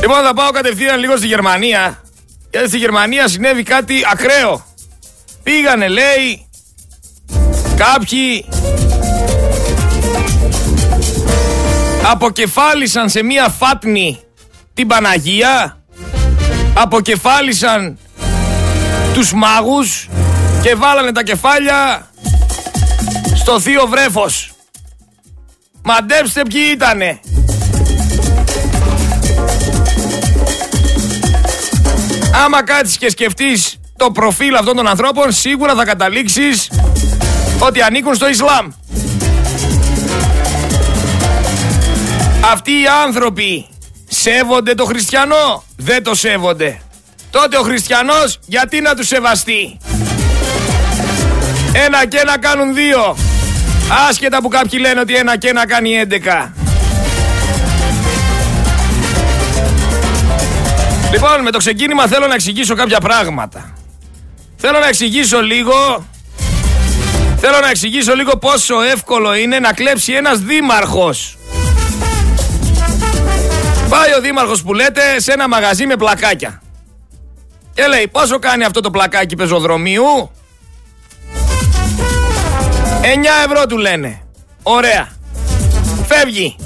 Λοιπόν, θα πάω κατευθείαν λίγο στη Γερμανία. Γιατί στη Γερμανία συνέβη κάτι ακραίο. Πήγανε, λέει, κάποιοι αποκεφάλισαν σε μία φάτνη την Παναγία, αποκεφάλισαν τους μάγους και βάλανε τα κεφάλια στο θείο βρέφος. Μαντέψτε ποιοι ήτανε. Άμα κάτσεις και σκεφτείς το προφίλ αυτών των ανθρώπων, σίγουρα θα καταλήξεις ότι ανήκουν στο Ισλάμ. Αυτοί οι άνθρωποι σέβονται το χριστιανό, δεν το σέβονται. Τότε ο χριστιανός γιατί να τους σεβαστεί; Ένα και ένα κάνουν δύο. Άσχετα που κάποιοι λένε ότι ένα και ένα κάνει έντεκα. Λοιπόν, με το ξεκίνημα θέλω να εξηγήσω κάποια πράγματα. Θέλω να εξηγήσω λίγο... Θέλω να εξηγήσω λίγο πόσο εύκολο είναι να κλέψει ένας δήμαρχος. Πάει ο δήμαρχος που λέτε σε ένα μαγαζί με πλακάκια. Και λέει πόσο κάνει αυτό το πλακάκι πεζοδρομίου; 9 ευρώ του λένε. Ωραία. Φεύγει.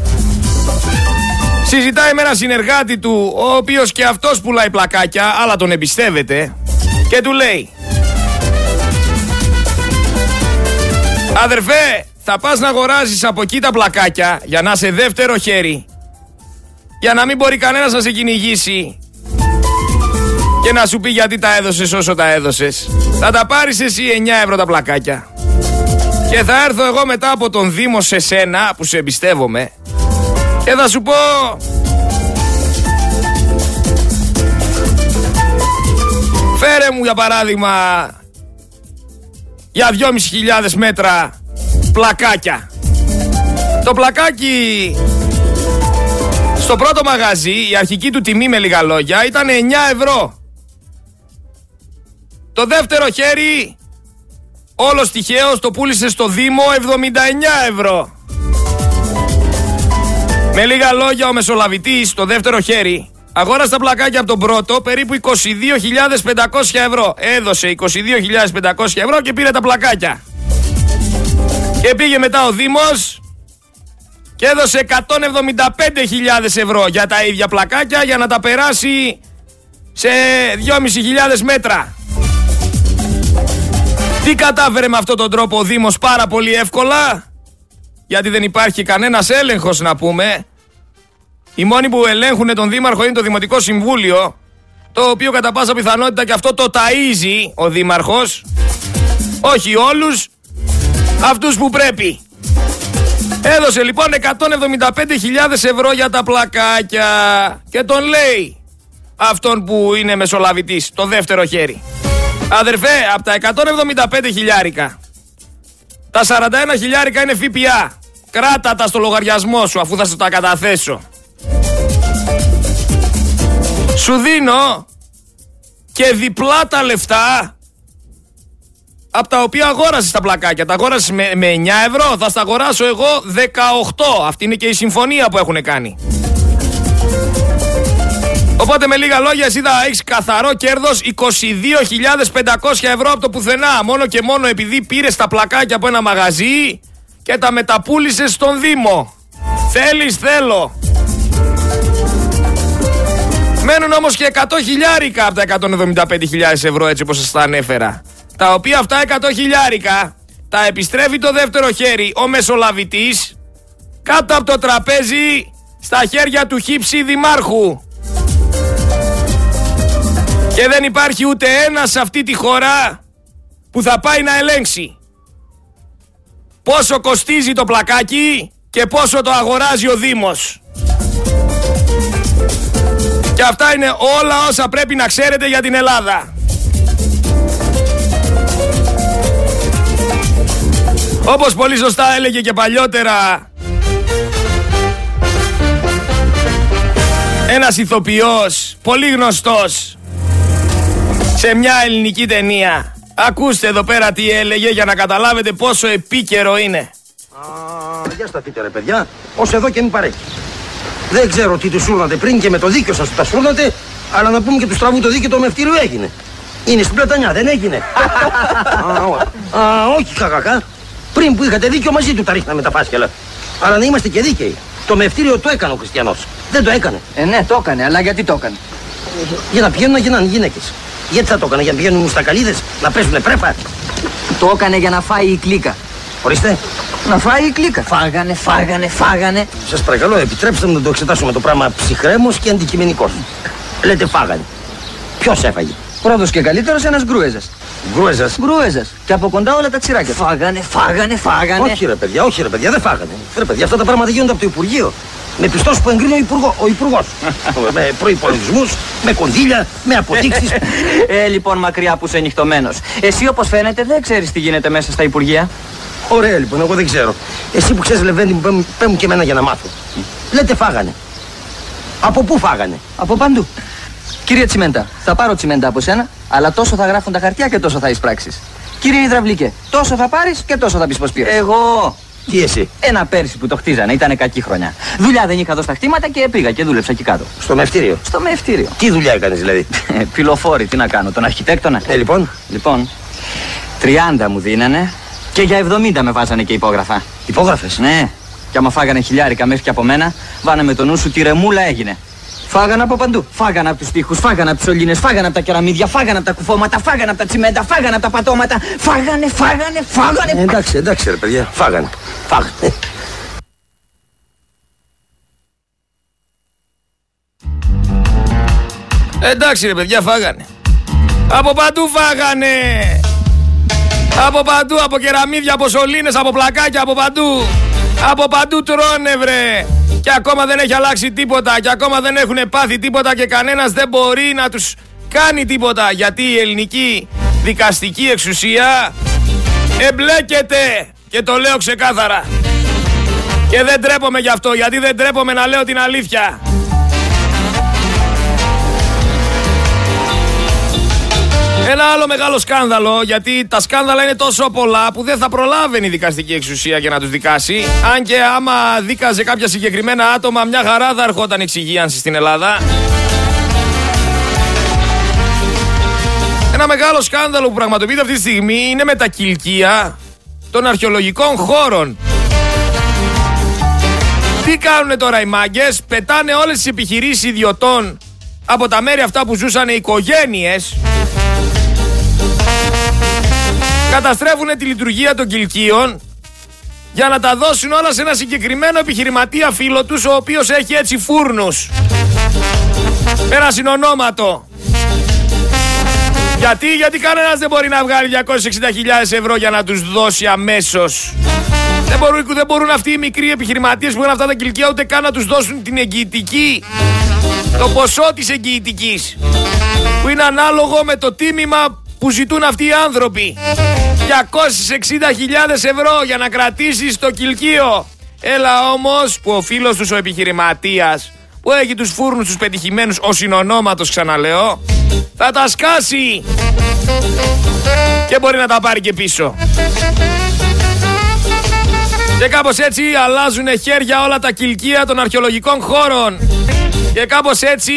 Συζητάει με ένα συνεργάτη του, ο οποίος και αυτός πουλάει πλακάκια, αλλά τον εμπιστεύεται. Και του λέει Αδερφέ, θα πας να αγοράζεις από εκεί τα πλακάκια για να σε δεύτερο χέρι. Για να μην μπορεί κανένας να σε κυνηγήσει και να σου πει γιατί τα έδωσες όσο τα έδωσες. Θα τα πάρεις εσύ 9 ευρώ τα πλακάκια. Και θα έρθω εγώ μετά από τον Δήμο σε σένα που σε εμπιστεύομαι και θα σου πω Φέρε μου για παράδειγμα για 2.500 μέτρα πλακάκια. Το πλακάκι στο πρώτο μαγαζί η αρχική του τιμή με λίγα λόγια ήταν 9 ευρώ. Το δεύτερο χέρι όλος τυχαίως το πούλησε στο Δήμο 79 ευρώ. Με λίγα λόγια ο Μεσολαβητής στο δεύτερο χέρι αγόρασε τα πλακάκια από τον πρώτο περίπου 22.500 ευρώ. Έδωσε 22.500 ευρώ και πήρε τα πλακάκια. Και πήγε μετά ο Δήμος και έδωσε 175.000 ευρώ για τα ίδια πλακάκια για να τα περάσει σε 2.500 μέτρα. Τι κατάφερε με αυτόν τον τρόπο ο Δήμος πάρα πολύ εύκολα; Γιατί δεν υπάρχει κανένας έλεγχος να πούμε. Οι μόνοι που ελέγχουν τον Δήμαρχο είναι το Δημοτικό Συμβούλιο το οποίο κατά πάσα πιθανότητα και αυτό το ταΐζει ο Δήμαρχος όχι όλους αυτούς που πρέπει. Έδωσε λοιπόν 175.000 ευρώ για τα πλακάκια και τον λέει αυτόν που είναι μεσολαβητής, το δεύτερο χέρι. Αδερφέ, από τα 175 χιλιάρικα, τα 41 χιλιάρικα είναι ΦΠΑ. Κράτα τα στο λογαριασμό σου αφού θα σου τα καταθέσω. Σου δίνω και διπλά τα λεφτά από τα οποία αγόρασες τα πλακάκια. Τα αγόρασες με, με 9 ευρώ. Θα στα αγοράσω εγώ 18. Αυτή είναι και η συμφωνία που έχουν κάνει. Οπότε με λίγα λόγια εσύ θα έχεις καθαρό κέρδος 22.500 ευρώ από το πουθενά. Μόνο και μόνο επειδή πήρες τα πλακάκια από ένα μαγαζί και τα μεταπούλησες στον Δήμο. Θέλεις, θέλω. Μένουν όμως και 100 χιλιάρικα από τα 175.000 ευρώ έτσι όπως σας τα ανέφερα. Τα οποία αυτά 100 χιλιάρικα τα επιστρέφει το δεύτερο χέρι ο μεσολαβητής κάτω από το τραπέζι στα χέρια του χύψη δημάρχου. Και δεν υπάρχει ούτε ένας σε αυτή τη χώρα που θα πάει να ελέγξει. Πόσο κοστίζει το πλακάκι και πόσο το αγοράζει ο Δήμος. Και αυτά είναι όλα όσα πρέπει να ξέρετε για την Ελλάδα. Όπως πολύ σωστά έλεγε και παλιότερα ένας ηθοποιός πολύ γνωστός σε μια ελληνική ταινία. Ακούστε εδώ πέρα τι έλεγε για να καταλάβετε πόσο επίκαιρο είναι. Α, για σταθείτε ρε παιδιά, ως εδώ και μην παρέχει. Δεν ξέρω τι τους σούρνατε πριν και με το δίκιο σας που τα σούρνατε, αλλά να πούμε και τους τραβού το δίκιο το μευτήριο έγινε. Είναι στην πλατανιά, δεν έγινε. α, ο- α, όχι κακακά. Πριν που είχατε δίκιο μαζί του τα ρίχναμε τα φάσκελα. Αλλά να είμαστε και δίκαιοι. Το μευτήριο το έκανε ο Χριστιανός. Δεν το έκανε. Ε, ναι, το έκανε, αλλά γιατί το έκανε; Για να πηγαίνουν να γίνανε γυναίκες. Γιατί θα το έκανε, για να πηγαίνουν στα καλίδε, να παίζουν πρέπα. Το έκανε για να φάει η κλίκα. Ορίστε. Να φάει η κλίκα. Φάγανε, φάγανε, φάγανε. Σας παρακαλώ, επιτρέψτε μου να το εξετάσουμε το πράγμα ψυχρέμος και αντικειμενικός. Λέτε φάγανε. Ποιος έφαγε; Πρώτος και καλύτερος ένας γκρούεζας. Γκρούεζας. Γκρούεζας. Και από κοντά όλα τα τσιράκια. Φάγανε, φάγανε, φάγανε. Όχι ρε παιδιά, όχι ρε παιδιά, δεν φάγανε. Ρε παιδιά, αυτά τα πράγματα γίνονται από το Υπουργείο. Με πιστός που εγκρίνει ο, υπουργό, ο Υπουργός. με προπολογισμού, με κονδύλια, με αποδείξει. ε, λοιπόν, μακριά που είσαι νυχτωμένος. Εσύ, όπως φαίνεται, δεν ξέρεις τι γίνεται μέσα στα Υπουργεία. Ωραία λοιπόν, εγώ δεν ξέρω. Εσύ που ξέρεις, Λεβέντη, μου πέ μου- πέ μου και εμένα για να μάθω. Λέτε φάγανε. Από πού φάγανε; Από παντού. Κύριε Τσιμέντα, θα πάρω τσιμέντα από σένα, αλλά τόσο θα γράφουν τα χαρτιά και τόσο θα εισπράξεις. Κύριε Ιδραυλίκε, τόσο θα πάρεις και τόσο θα πεις πως πήρες. Εγώ. Τι εσύ, Ένα πέρσι που το χτίζανε, ήταν κακή χρονιά. Δουλειά δεν είχα εδώ στα χτήματα και πήγα και δούλεψα εκεί κάτω. στο μευτήριο. Στο μευτήριο. Τι δουλειά έκανες δηλαδή; Πυλοφόρη, τι να κάνω, τον αρχιτέκτονα. Ε, λοιπόν, Λοιπόν, 30 μου δίνανε και για 70 με βάζανε και υπόγραφα. υπόγραφες; Ναι, και άμα φάγανε χιλιάρικα μέχρι και από μένα, βάναμε το νου σου τι ρεμούλα έγινε. Φάγανε από παντού. Φάγανε από τους τοίχους, φάγανε από τις σωλήνε, φάγανε από τα κεραμίδια, φάγανε από τα κουφώματα, φάγανε από τα τσιμέντα, φάγανε από τα πατώματα. Φάγανε, φάγανε, φάγανε. Ε, εντάξει, εντάξει ρε παιδιά, φάγανε. Φάγανε. Εντάξει ρε παιδιά, φάγανε. Από παντού φάγανε. Από παντού, από κεραμίδια, από σωλήνες, από πλακάκια, από παντού. Από παντού τρώνε βρε. Και ακόμα δεν έχει αλλάξει τίποτα. Και ακόμα δεν έχουν πάθει τίποτα και κανένας δεν μπορεί να τους κάνει τίποτα. Γιατί η ελληνική δικαστική εξουσία εμπλέκεται. Και το λέω ξεκάθαρα. Και δεν τρέπομαι γι' αυτό, γιατί δεν τρέπομαι να λέω την αλήθεια. Ένα άλλο μεγάλο σκάνδαλο, γιατί τα σκάνδαλα είναι τόσο πολλά που δεν θα προλάβαινε η δικαστική εξουσία για να τους δικάσει. Αν και άμα δίκαζε κάποια συγκεκριμένα άτομα, μια χαρά θα ερχόταν εξυγίανση στην Ελλάδα. Ένα μεγάλο σκάνδαλο που πραγματοποιείται αυτή τη στιγμή είναι με τα κηλκία των αρχαιολογικών χώρων. Τι κάνουν τώρα οι μάγκες, πετάνε όλες τις επιχειρήσεις ιδιωτών από τα μέρη αυτά που ζούσαν οι οικογένειες καταστρέφουν τη λειτουργία των κηλκίων για να τα δώσουν όλα σε ένα συγκεκριμένο επιχειρηματία φίλο τους ο οποίος έχει έτσι φούρνους. Με ένα συνονόματο. Γιατί, γιατί κανένας δεν μπορεί να βγάλει 260.000 ευρώ για να τους δώσει αμέσως. Δεν μπορούν, δεν μπορούν αυτοί οι μικροί επιχειρηματίες που έχουν αυτά τα κηλκία ούτε καν να τους δώσουν την εγγυητική το ποσό της εγγυητικής που είναι ανάλογο με το τίμημα που ζητούν αυτοί οι άνθρωποι. 260.000 ευρώ για να κρατήσεις το κηλκείο Έλα όμως που ο φίλος τους ο επιχειρηματίας που έχει τους φούρνους τους πετυχημένους ο συνονόματος ξαναλέω θα τα σκάσει. Και μπορεί να τα πάρει και πίσω. Και κάπως έτσι αλλάζουν χέρια όλα τα κηλκία των αρχαιολογικών χώρων και κάπως έτσι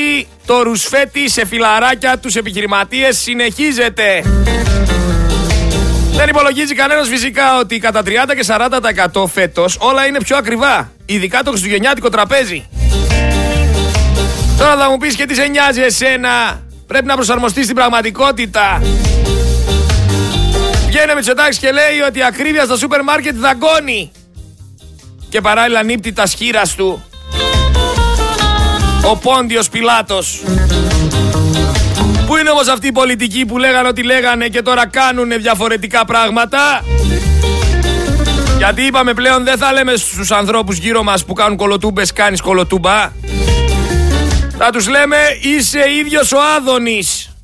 το ρουσφέτι σε φιλαράκια τους επιχειρηματίες συνεχίζεται. Δεν υπολογίζει κανένας φυσικά ότι κατά 30 και 40% φέτος όλα είναι πιο ακριβά. Ειδικά το χριστουγεννιάτικο τραπέζι. Τώρα θα μου πεις και τι σε νοιάζει εσένα. Πρέπει να προσαρμοστείς στην πραγματικότητα. Βγαίνει ο Μητσοτάκης και λέει ότι η ακρίβεια στα σούπερ μάρκετ δαγκώνει. Και παράλληλα νύπτει τα σχήρας του ο Πόντιος Πιλάτος. Πού είναι όμως αυτοί οι πολιτικοί που λέγανε ότι λέγανε και τώρα κάνουν διαφορετικά πράγματα. Γιατί είπαμε πλέον δεν θα λέμε στους ανθρώπους γύρω μας που κάνουν κολοτούμπες κάνεις κολοτούμπα. Θα τους λέμε είσαι ίδιος ο Άδωνης.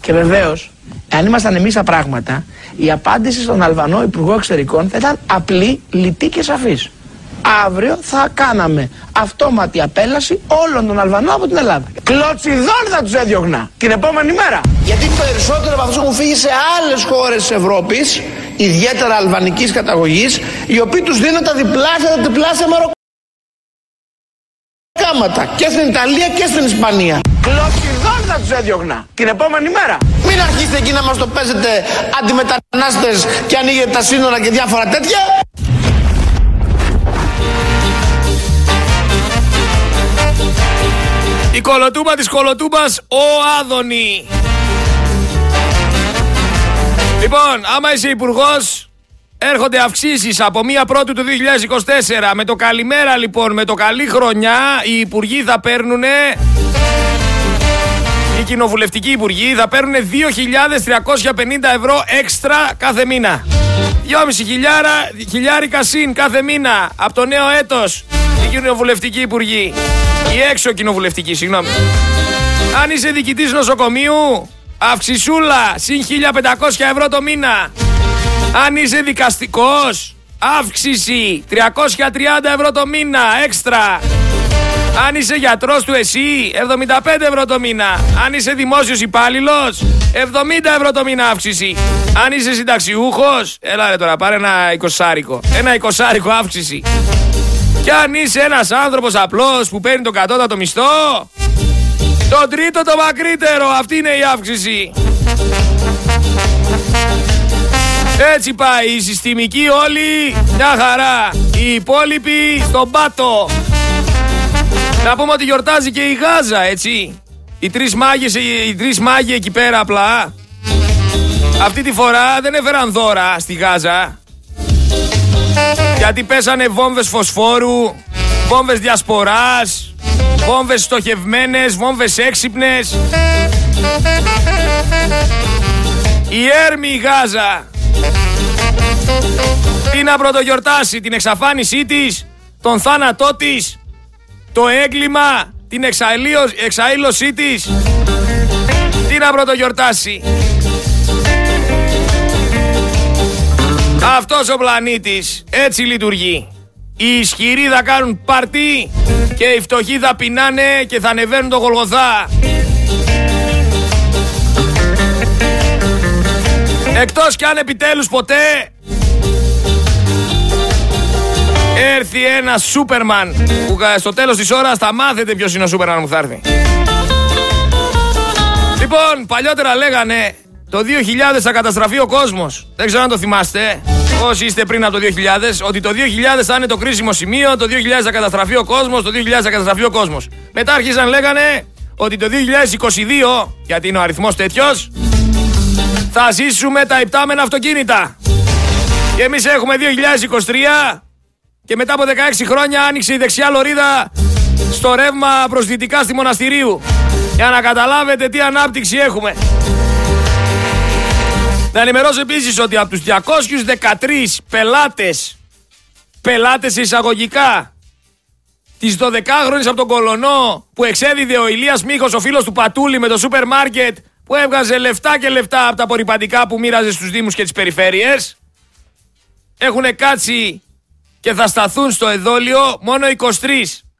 Και βεβαίως, αν ήμασταν εμείς τα πράγματα, η απάντηση στον Αλβανό Υπουργό Εξωτερικών θα ήταν απλή, λιτή και σαφής. Αύριο θα κάναμε αυτόματη απέλαση όλων των Αλβανών από την Ελλάδα. Κλωτσιδών θα τους έδιωγνα την επόμενη μέρα. Γιατί περισσότερο από αυτούς έχουν φύγει σε άλλες χώρες της Ευρώπης, ιδιαίτερα αλβανικής καταγωγής, οι οποίοι τους δίνουν τα διπλάσια, τα διπλάσια Μαροκό. κάματα και στην Ιταλία και στην Ισπανία. Κλωτσιδόν θα τους έδιωχνα την επόμενη μέρα. Μην αρχίσετε εκεί να μας το παίζετε αντιμετανάστες και ανοίγετε τα σύνορα και διάφορα τέτοια. Η κολοτούμπα της κολοτούμπας, ο Άδωνη. Λοιπόν, άμα είσαι υπουργός, έρχονται αυξήσεις από 1 Πρώτου του 2024. Με το καλημέρα λοιπόν, με το καλή χρονιά, οι υπουργοί θα παίρνουν. Οι κοινοβουλευτικοί υπουργοί θα παίρνουν 2.350 ευρώ έξτρα κάθε μήνα. 2,5 χιλιάρα, χιλιάρικα συν κάθε μήνα από το νέο έτος οι κοινοβουλευτικοί υπουργοί. Οι έξω κοινοβουλευτικοί, συγγνώμη. Αν είσαι διοικητής νοσοκομείου, αυξησούλα συν 1.500 ευρώ το μήνα. Αν είσαι δικαστικός, αύξηση 330 ευρώ το μήνα έξτρα. Αν είσαι γιατρός του ΕΣΥ, 75 ευρώ το μήνα. Αν είσαι δημόσιος υπάλληλος, 70 ευρώ το μήνα αύξηση. Αν είσαι συνταξιούχος, έλα ρε τώρα πάρε ένα εικοσάρικο. Ένα εικοσάρικο αύξηση. Και αν είσαι ένας άνθρωπος απλός που παίρνει το κατώτατο μισθό, το τρίτο το μακρύτερο, αυτή είναι η αύξηση. Έτσι πάει η συστημική όλοι, μια χαρά. Οι υπόλοιποι στον πάτο. Να πούμε ότι γιορτάζει και η Γάζα, έτσι. Οι τρεις μάγες, οι τρεις μάγοι εκεί πέρα απλά. Αυτή τη φορά δεν έφεραν δώρα στη Γάζα. Γιατί πέσανε βόμβες φωσφόρου, βόμβες διασποράς, βόμβες στοχευμένες, βόμβες έξυπνες. Η Έρμη η Γάζα. Τι να πρωτογιορτάσει, την εξαφάνισή της, τον θάνατό της, το έγκλημα, την εξαήλωσή της. Τι να πρωτογιορτάσει; Αυτός ο πλανήτης έτσι λειτουργεί. Οι ισχυροί θα κάνουν παρτί και οι φτωχοί θα πεινάνε και θα ανεβαίνουν το γολγοθά. Εκτός κι αν επιτέλους ποτέ έρθει ένα Σούπερμαν που στο τέλος της ώρας θα μάθετε ποιος είναι ο Σούπερμαν που θα έρθει. Λοιπόν, παλιότερα λέγανε το 2000 θα καταστραφεί ο κόσμος. Δεν ξέρω αν το θυμάστε. Όσοι είστε πριν από το 2000, ότι το 2000 θα είναι το κρίσιμο σημείο, το 2000 θα καταστραφεί ο κόσμος, το 2000 θα καταστραφεί ο κόσμος. Μετά άρχισαν λέγανε ότι το 2022, γιατί είναι ο αριθμός τέτοιος, θα ζήσουμε τα υπτάμενα αυτοκίνητα. Και εμείς έχουμε 2023 και μετά από 16 χρόνια άνοιξε η δεξιά λωρίδα στο ρεύμα προς δυτικά στη Μοναστηρίου. Για να καταλάβετε τι ανάπτυξη έχουμε. Να ενημερώσω επίσης ότι από τους 213 πελάτες, πελάτες εισαγωγικά, της 12χρονη από τον Κολονό που εξέδιδε ο Ηλίας Μίχος, ο φίλος του Πατούλη με το σούπερ μάρκετ που έβγαζε λεφτά και λεφτά από τα απορριπαντικά που μοίραζε στους Δήμους και τις περιφέρειες. Έχουν κάτσει και θα σταθούν στο εδόλιο μόνο 23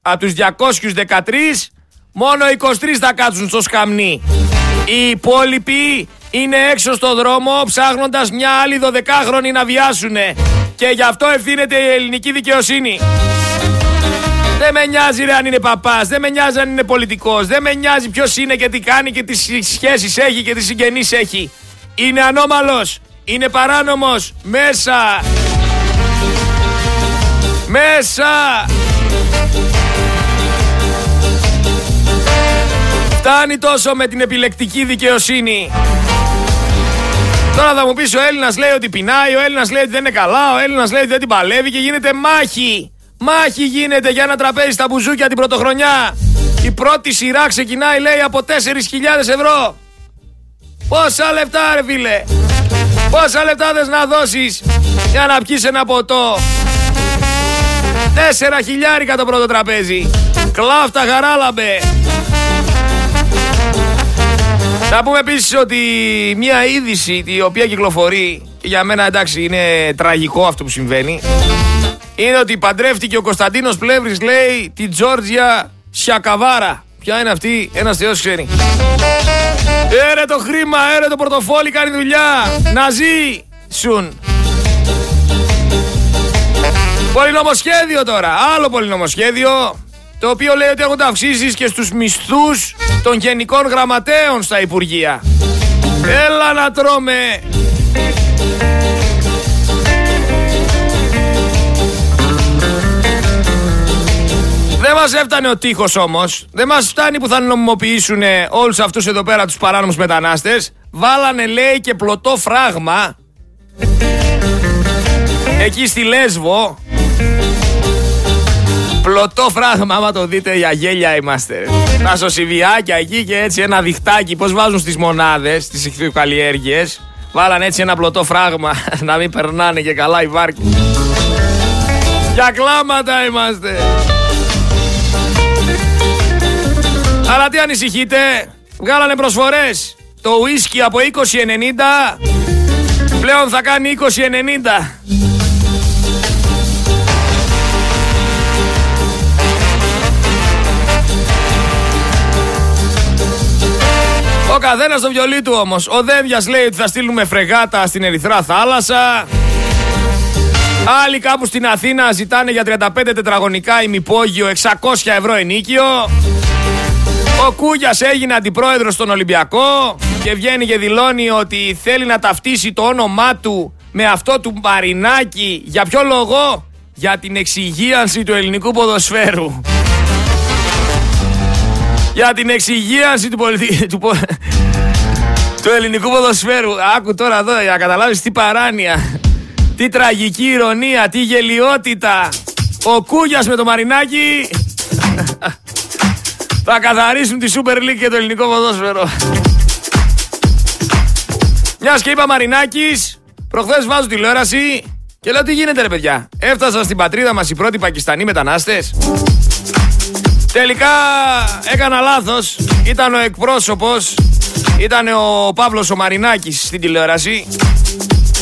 από τους 213 μόνο 23 θα κάτσουν στο σκαμνί. Οι υπόλοιποι είναι έξω στο δρόμο ψάχνοντας μια άλλη 12χρονη να βιάσουνε. Και γι' αυτό ευθύνεται η ελληνική δικαιοσύνη. Δεν με νοιάζει ρε αν είναι παπάς, δεν με νοιάζει αν είναι πολιτικός, δεν με νοιάζει ποιος είναι και τι κάνει και τις σχέσεις έχει και τις συγγενείς έχει. Είναι ανώμαλος, είναι παράνομος, μέσα. Μέσα. Φτάνει τόσο με την επιλεκτική δικαιοσύνη. Τώρα θα μου πεις ο Έλληνας λέει ότι πεινάει, ο Έλληνας λέει ότι δεν είναι καλά, ο Έλληνας λέει ότι δεν την παλεύει και γίνεται μάχη. Μάχη γίνεται για ένα τραπέζι στα μπουζούκια την πρωτοχρονιά. Η πρώτη σειρά ξεκινάει λέει από 4.000 ευρώ. Πόσα λεπτά ρε φίλε; Πόσα λεπτά θες να δώσεις για να πιεις ένα ποτό; Τέσσερα χιλιάρικα το πρώτο τραπέζι. Κλάφτα χαράλαμπε. Να πούμε επίσης ότι μια είδηση η οποία κυκλοφορεί και για μένα εντάξει είναι τραγικό αυτό που συμβαίνει είναι ότι παντρεύτηκε ο Κωνσταντίνος Πλεύρης, λέει, την Τζόρτζια Σιακαβάρα. Ποια είναι αυτή, ένας θεός ξέρει. Έρε το χρήμα, έρε το πορτοφόλι, κάνει δουλειά. Να ζει, σουν. Πολυνομοσχέδιο τώρα. Άλλο πολυνομοσχέδιο το οποίο λέει ότι έχουν αυξήσεις και στους μισθούς των γενικών γραμματέων στα Υπουργεία. Έλα να τρώμε! Δεν μας έφτανε ο τείχος όμως. Δεν μας φτάνει που θα νομιμοποιήσουν όλους αυτούς εδώ πέρα τους παράνομους μετανάστες. Βάλανε λέει και πλωτό φράγμα εκεί στη Λέσβο Πλωτό φράγμα, άμα το δείτε για γέλια είμαστε. Τα σωσιβιάκια εκεί και έτσι ένα διχτάκι. Πώς βάζουν στις μονάδες, στις ηχθειοκαλλιέργειε. Βάλαν έτσι ένα πλωτό φράγμα να μην περνάνε και καλά οι βάρκοι. Για κλάματα είμαστε. Αλλά τι ανησυχείτε, βγάλανε προσφορές. Το ουίσκι από 20,90 πλέον θα κάνει 20,90. Ο καθένας στο βιολί του όμως. Ο Δένδιας λέει ότι θα στείλουμε φρεγάτα στην Ερυθρά Θάλασσα. Άλλοι κάπου στην Αθήνα ζητάνε για 35 τετραγωνικά ημυπόγειο 600 ευρώ ενίκιο. Ο Κούγιας έγινε αντιπρόεδρος στον Ολυμπιακό και βγαίνει και δηλώνει ότι θέλει να ταυτίσει το όνομά του με αυτό του Μαρινάκη. Για ποιο λόγο; Για την εξυγίανση του ελληνικού ποδοσφαίρου για την εξυγίανση του, πολιτι... του... του ελληνικού ποδοσφαίρου. Άκου τώρα εδώ για να καταλάβεις τι παράνοια, τι τραγική ηρωνία, τι γελιότητα. Ο Κούγιας με το Μαρινάκι θα καθαρίσουν τη Super League και το ελληνικό ποδόσφαιρο. Μιας και είπα Μαρινάκης, προχθές βάζω τηλεόραση και λέω τι γίνεται ρε παιδιά. Έφτασαν στην πατρίδα μας οι πρώτοι Πακιστανοί μετανάστες. Τελικά έκανα λάθος. Ήταν ο εκπρόσωπος. Ήταν ο Παύλος ο Μαρινάκης στην τηλεόραση.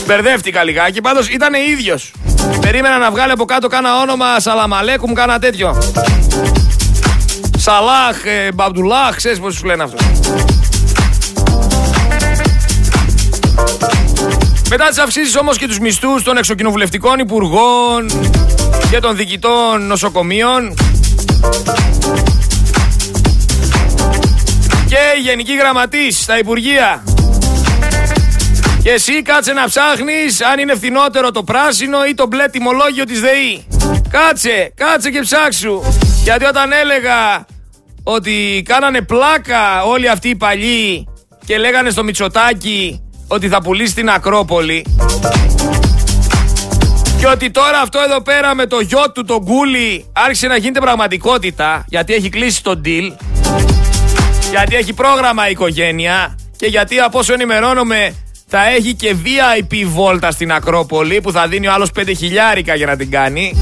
Μπερδεύτηκα λιγάκι. Πάντως ήταν ίδιος. Περίμενα να βγάλει από κάτω κάνα όνομα Σαλαμαλέκου μου κάνα τέτοιο. Σαλάχ, ε, Μπαμπτουλάχ, ξέρεις πώς σου λένε αυτό. Μετά τις αυξήσεις όμως και τους μισθούς των εξοκοινοβουλευτικών υπουργών και των διοικητών νοσοκομείων και η Γενική Γραμματής στα Υπουργεία. Και εσύ κάτσε να ψάχνεις αν είναι φθηνότερο το πράσινο ή το μπλε τιμολόγιο της ΔΕΗ. Κάτσε, κάτσε και ψάξου. Γιατί όταν έλεγα ότι κάνανε πλάκα όλοι αυτοί οι παλιοί και λέγανε στο Μητσοτάκι ότι θα πουλήσει την Ακρόπολη και ότι τώρα αυτό εδώ πέρα με το γιο του, τον Γκούλι, άρχισε να γίνεται πραγματικότητα γιατί έχει κλείσει τον deal. Γιατί έχει πρόγραμμα η οικογένεια και γιατί από όσο ενημερώνομαι θα έχει και VIP βόλτα στην Ακρόπολη που θα δίνει ο άλλος 5 χιλιάρικα για να την κάνει.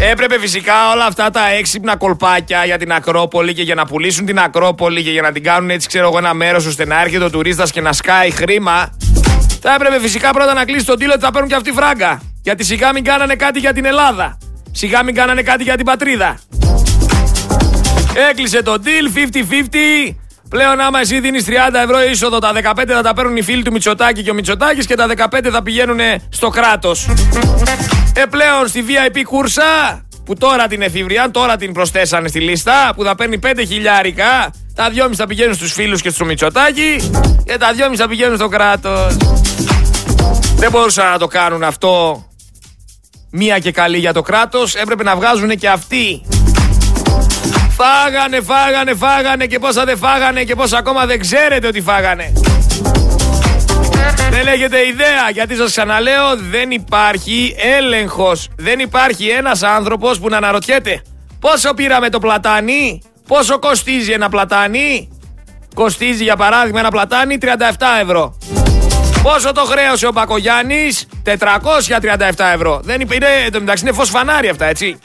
Έπρεπε φυσικά όλα αυτά τα έξυπνα κολπάκια για την Ακρόπολη και για να πουλήσουν την Ακρόπολη και για να την κάνουν έτσι ξέρω εγώ ένα μέρος ώστε να έρχεται ο τουρίστας και να σκάει χρήμα. Θα έπρεπε φυσικά πρώτα να κλείσει τον τίλο ότι θα παίρνουν και αυτή φράγκα. Γιατί σιγά μην κάνανε κάτι για την Ελλάδα. Σιγά μην κάνανε κάτι για την πατρίδα. Έκλεισε το deal 50-50. Πλέον άμα εσύ δίνεις 30 ευρώ είσοδο, τα 15 θα τα παίρνουν οι φίλοι του Μητσοτάκη και ο Μητσοτάκης και τα 15 θα πηγαίνουν στο κράτος. Ε, πλέον στη VIP κούρσα, που τώρα την εφηβριάν, τώρα την προσθέσανε στη λίστα, που θα παίρνει 5 χιλιάρικα, τα 2,5 θα πηγαίνουν στους φίλους και στο Μητσοτάκη και τα 2,5 θα πηγαίνουν στο κράτος. Δεν μπορούσαν να το κάνουν αυτό μία και καλή για το κράτος, έπρεπε να βγάζουν και αυτοί. Φάγανε, φάγανε, φάγανε και πόσα δεν φάγανε και πόσα ακόμα δεν ξέρετε ότι φάγανε. Δεν έχετε ιδέα γιατί σας ξαναλέω δεν υπάρχει έλεγχος. Δεν υπάρχει ένας άνθρωπος που να αναρωτιέται πόσο πήραμε το πλατάνι, πόσο κοστίζει ένα πλατάνι; Κοστίζει για παράδειγμα ένα πλατάνι 37 ευρώ. Πόσο το χρέωσε ο Μπακογιάννης, 437 ευρώ. Δεν είναι, το μεταξύ είναι φως φανάρι αυτά, έτσι.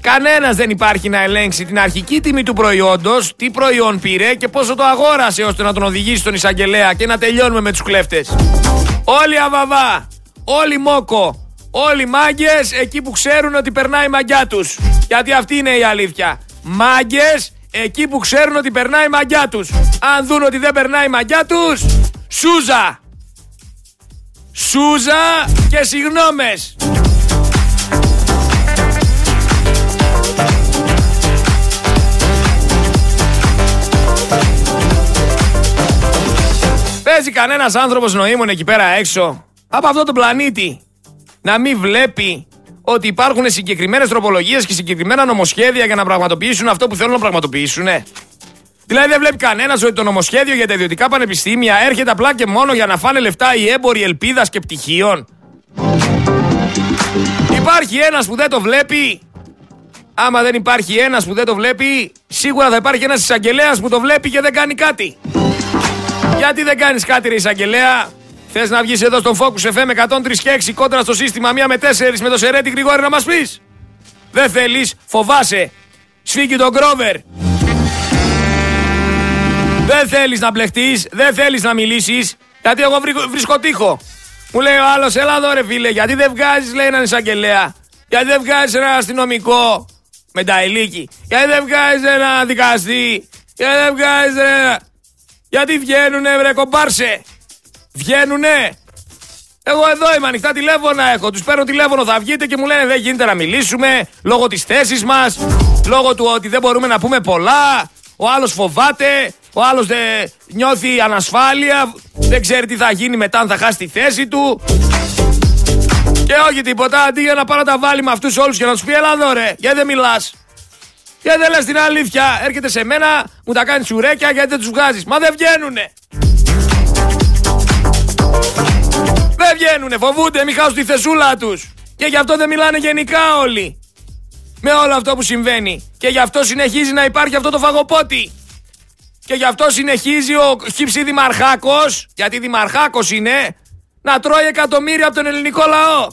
Κανένας δεν υπάρχει να ελέγξει την αρχική τιμή του προϊόντος, τι προϊόν πήρε και πόσο το αγόρασε ώστε να τον οδηγήσει στον εισαγγελέα και να τελειώνουμε με τους κλέφτες. Όλοι αβαβά, όλοι μόκο, όλοι μάγκες εκεί που ξέρουν ότι περνάει η μαγιά τους. Γιατί αυτή είναι η αλήθεια. Μάγκες εκεί που ξέρουν ότι περνάει η μαγιά τους. Αν δουν ότι δεν περνάει η μαγιά τους, σούζα! Σούζα και συγνώμες. Παίζει κανένας άνθρωπος νοήμων εκεί πέρα έξω από αυτό το πλανήτη να μην βλέπει ότι υπάρχουν συγκεκριμένες τροπολογίες και συγκεκριμένα νομοσχέδια για να πραγματοποιήσουν αυτό που θέλουν να πραγματοποιήσουν. Δηλαδή δεν βλέπει κανένα ότι το νομοσχέδιο για τα ιδιωτικά πανεπιστήμια έρχεται απλά και μόνο για να φάνε λεφτά οι έμποροι ελπίδας και πτυχίων. Υπάρχει ένας που δεν το βλέπει. Άμα δεν υπάρχει ένας που δεν το βλέπει, σίγουρα θα υπάρχει ένας εισαγγελέας που το βλέπει και δεν κάνει κάτι. Γιατί δεν κάνεις κάτι ρε εισαγγελέα; Θες να βγεις εδώ στον Focus FM 103 και 6 κόντρα στο σύστημα 1 με 4 με το Σερέτη Γρηγόρη να μας πεις; Δεν θέλεις, φοβάσαι. Σφίγγει τον Γκρόβερ. Δεν θέλεις να μπλεχτείς, δεν θέλεις να μιλήσεις, γιατί εγώ βρίσκω τείχο. Μου λέει ο άλλος, έλα εδώ ρε φίλε, γιατί δεν βγάζεις, λέει έναν εισαγγελέα. Γιατί δεν βγάζεις ένα αστυνομικό με τα ηλίκη. Γιατί δεν βγάζεις ένα δικαστή. Γιατί δεν βγάζεις ένα. Γιατί βγαίνουνε, βρε κομπάρσε. Βγαίνουνε. Εγώ εδώ είμαι, ανοιχτά τηλέφωνα έχω. Τους παίρνω τηλέφωνο, θα βγείτε και μου λένε δεν γίνεται να μιλήσουμε λόγω της θέσης μας, λόγω του ότι δεν μπορούμε να πούμε πολλά. Ο άλλος φοβάται, ο άλλος δεν νιώθει ανασφάλεια, δεν ξέρει τι θα γίνει μετά αν θα χάσει τη θέση του. Και όχι τίποτα, αντί για να πάρω τα βάλει με αυτούς όλους και να τους πει: Ελά εδώ ρε, γιατί δεν μιλάς; Γιατί δεν λες την αλήθεια, έρχεται σε μένα, μου τα κάνεις σουρέκια γιατί δεν τους βγάζεις; Μα δεν βγαίνουνε. Δεν βγαίνουνε, φοβούνται, μην χάσουν τη θεσούλα τους. Και γι' αυτό δεν μιλάνε γενικά όλοι. Με όλο αυτό που συμβαίνει. Και γι' αυτό συνεχίζει να υπάρχει αυτό το φαγοπότη. Και γι' αυτό συνεχίζει ο χύψη Δημαρχάκος, γιατί Δημαρχάκος είναι, να τρώει εκατομμύρια από τον ελληνικό λαό.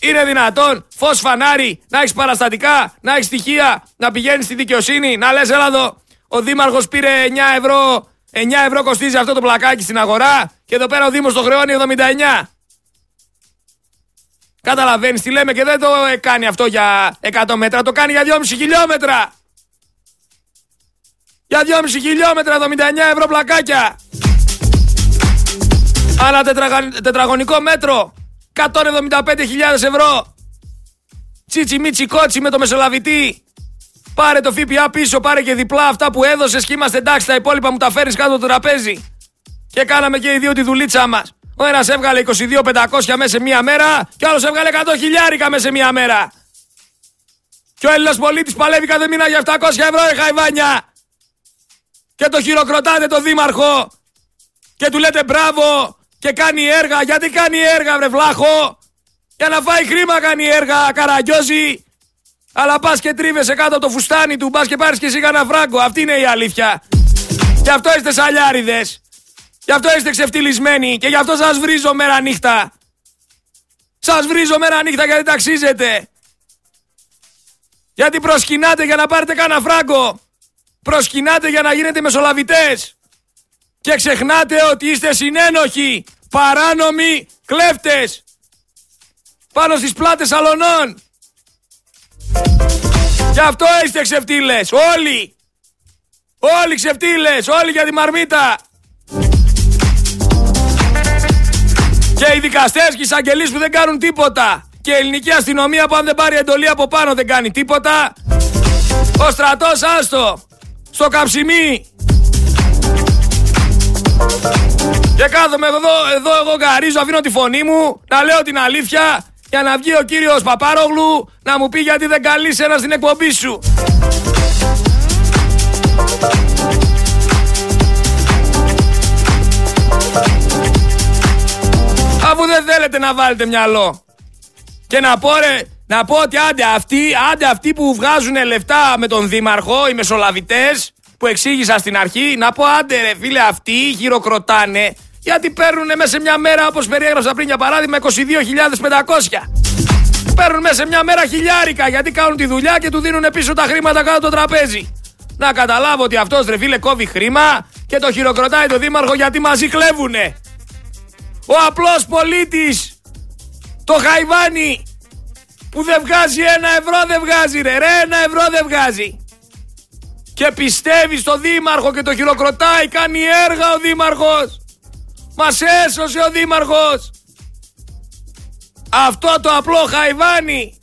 Είναι δυνατόν φως φανάρι, να έχεις παραστατικά, να έχεις στοιχεία, να πηγαίνεις στη δικαιοσύνη, να λες, έλα εδώ. Ο Δήμαρχος πήρε 9 ευρώ, 9 ευρώ κοστίζει αυτό το πλακάκι στην αγορά και εδώ πέρα ο Δήμος το χρεώνει 79. Καταλαβαίνεις τι λέμε και δεν το κάνει αυτό για 100 μέτρα, το κάνει για 2,5 χιλιόμετρα. Για 2,5 χιλιόμετρα 79 ευρώ πλακάκια. Ανά τετραγωνικό μέτρο 175.000 ευρώ. Τσίτσι μίτσι κότσι με το μεσολαβητή. Πάρε το ΦΠΑ πίσω, πάρε και διπλά αυτά που έδωσες και είμαστε εντάξει. Τα υπόλοιπα μου τα φέρεις κάτω το τραπέζι. Και κάναμε και οι δύο τη δουλίτσα μας. Ο ένας έβγαλε 22.500 μέσα σε μία μέρα και ο άλλος έβγαλε 100 χιλιάρικα μέσα σε μία μέρα. Και ο Έλληνας πολίτης παλεύει κάθε μήνα για 700 ευρώ, ρε χαϊβάνια και το χειροκροτάτε το δήμαρχο και του λέτε μπράβο και κάνει έργα. Γιατί κάνει έργα βρε βλάχο. Για να φάει χρήμα κάνει έργα καραγκιόζη. Αλλά πας και τρίβεσαι κάτω από το φουστάνι του, πας και πάρεις και εσύ κανένα φράγκο. Αυτή είναι η αλήθεια. Γι' αυτό είστε σαλιάριδες. Γι' αυτό είστε ξεφτυλισμένοι και γι' αυτό σας βρίζω μέρα νύχτα. Σας βρίζω μέρα νύχτα γιατί ταξίζετε. Γιατί προσκυνάτε για να πάρετε κανένα φράγκο προσκυνάτε για να γίνετε μεσολαβητές και ξεχνάτε ότι είστε συνένοχοι, παράνομοι, κλέφτες πάνω στις πλάτες αλωνών. Γι' αυτό είστε ξεφτύλες, όλοι. Όλοι ξεφτύλες, όλοι για τη μαρμίτα. Και οι δικαστές και οι εισαγγελείς που δεν κάνουν τίποτα. Και η ελληνική αστυνομία που αν δεν πάρει εντολή από πάνω δεν κάνει τίποτα. Ο στρατός άστο στο καψιμί. Και κάθομαι εδώ, εδώ εγώ καρίζω, αφήνω τη φωνή μου, να λέω την αλήθεια για να βγει ο κύριος Παπάρογλου να μου πει γιατί δεν καλείς ένα στην εκπομπή σου. Αφού δεν θέλετε να βάλετε μυαλό. Και να πω ρε, να πω ότι άντε αυτοί, άντε αυτοί που βγάζουν λεφτά με τον Δήμαρχο, οι μεσολαβητές, που εξήγησα στην αρχή, να πω άντε ρε φίλε αυτοί χειροκροτάνε γιατί παίρνουν μέσα σε μια μέρα όπως περιέγραψα πριν για παράδειγμα 22.500. Παίρνουν μέσα σε μια μέρα χιλιάρικα γιατί κάνουν τη δουλειά και του δίνουν πίσω τα χρήματα κάτω το τραπέζι. Να καταλάβω ότι αυτός ρε φίλε κόβει χρήμα και το χειροκροτάει το δήμαρχο γιατί μαζί κλέβουνε. Ο απλός πολίτης, το χαϊβάνι που δεν βγάζει ένα ευρώ δεν βγάζει ρε, ρε ένα ευρώ δεν βγάζει. Και πιστεύει στο δήμαρχο και το χειροκροτάει, κάνει έργα ο δήμαρχος. Μας έσωσε ο δήμαρχος. Αυτό το απλό χαϊβάνι